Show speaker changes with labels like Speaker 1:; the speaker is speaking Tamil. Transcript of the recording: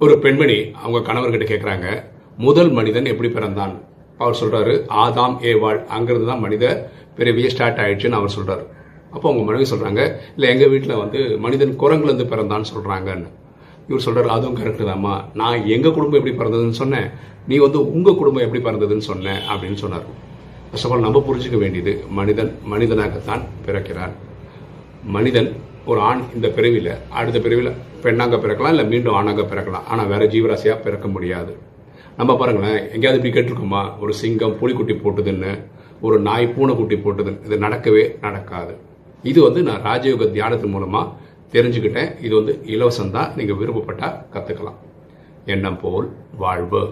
Speaker 1: ஒரு பெண்மணி அவங்க கணவர்கிட்ட கேட்குறாங்க முதல் மனிதன் எப்படி பிறந்தான்? அவர் சொல்கிறாரு ஆதாம் ஏவாள் அங்கிருந்து தான் மனித பிறவியே ஸ்டார்ட் ஆயிடுச்சுன்னு அவர் சொல்கிறார் அப்போ அவங்க மனைவி சொல்கிறாங்க இல்லை எங்கள் வீட்டில் வந்து மனிதன் குரங்குலேருந்து பிறந்தான்னு சொல்கிறாங்கன்னு இவர் சொல்கிறார் அதுவும் கரெக்டு தாம்மா. நான் எங்கள் குடும்பம் எப்படி பிறந்ததுன்னு சொன்னேன். நீ வந்து உங்கள் குடும்பம் எப்படி பிறந்ததுன்னு சொன்னேன் அப்படின்னு சொன்னார். ஃபர்ஸ்ட் ஆஃப் ஆல் நம்ம புரிஞ்சுக்க வேண்டியது மனிதன் மனிதனாகத்தான் பிறக்கிறான். மனிதன் ஒரு ஆண் இந்த பிறவியில் அடுத்த பிறவியில் பெண்ணாக பிறக்கலாம் இல்லை மீண்டும் ஆணாக பிறக்கலாம். ஆனால் வேற ஜீவராசியாக பிறக்க முடியாது. நம்ம பாருங்களேன் எங்கேயாவது இப்படி கேட்டிருக்கோமா? ஒரு சிங்கம் புலிக்குட்டி போட்டுதுன்னு ஒரு நாய் பூனைக்குட்டி போட்டுதுன்னு. இது நடக்கவே நடக்காது. இது வந்து நான் ராஜயோக தியானத்தின் மூலமாக தெரிஞ்சுக்கிட்டேன். இது வந்து இலவசம் தான் நீங்கள் விருப்பப்பட்டால் கற்றுக்கலாம் எண்ணம் போல் வாழ்வு.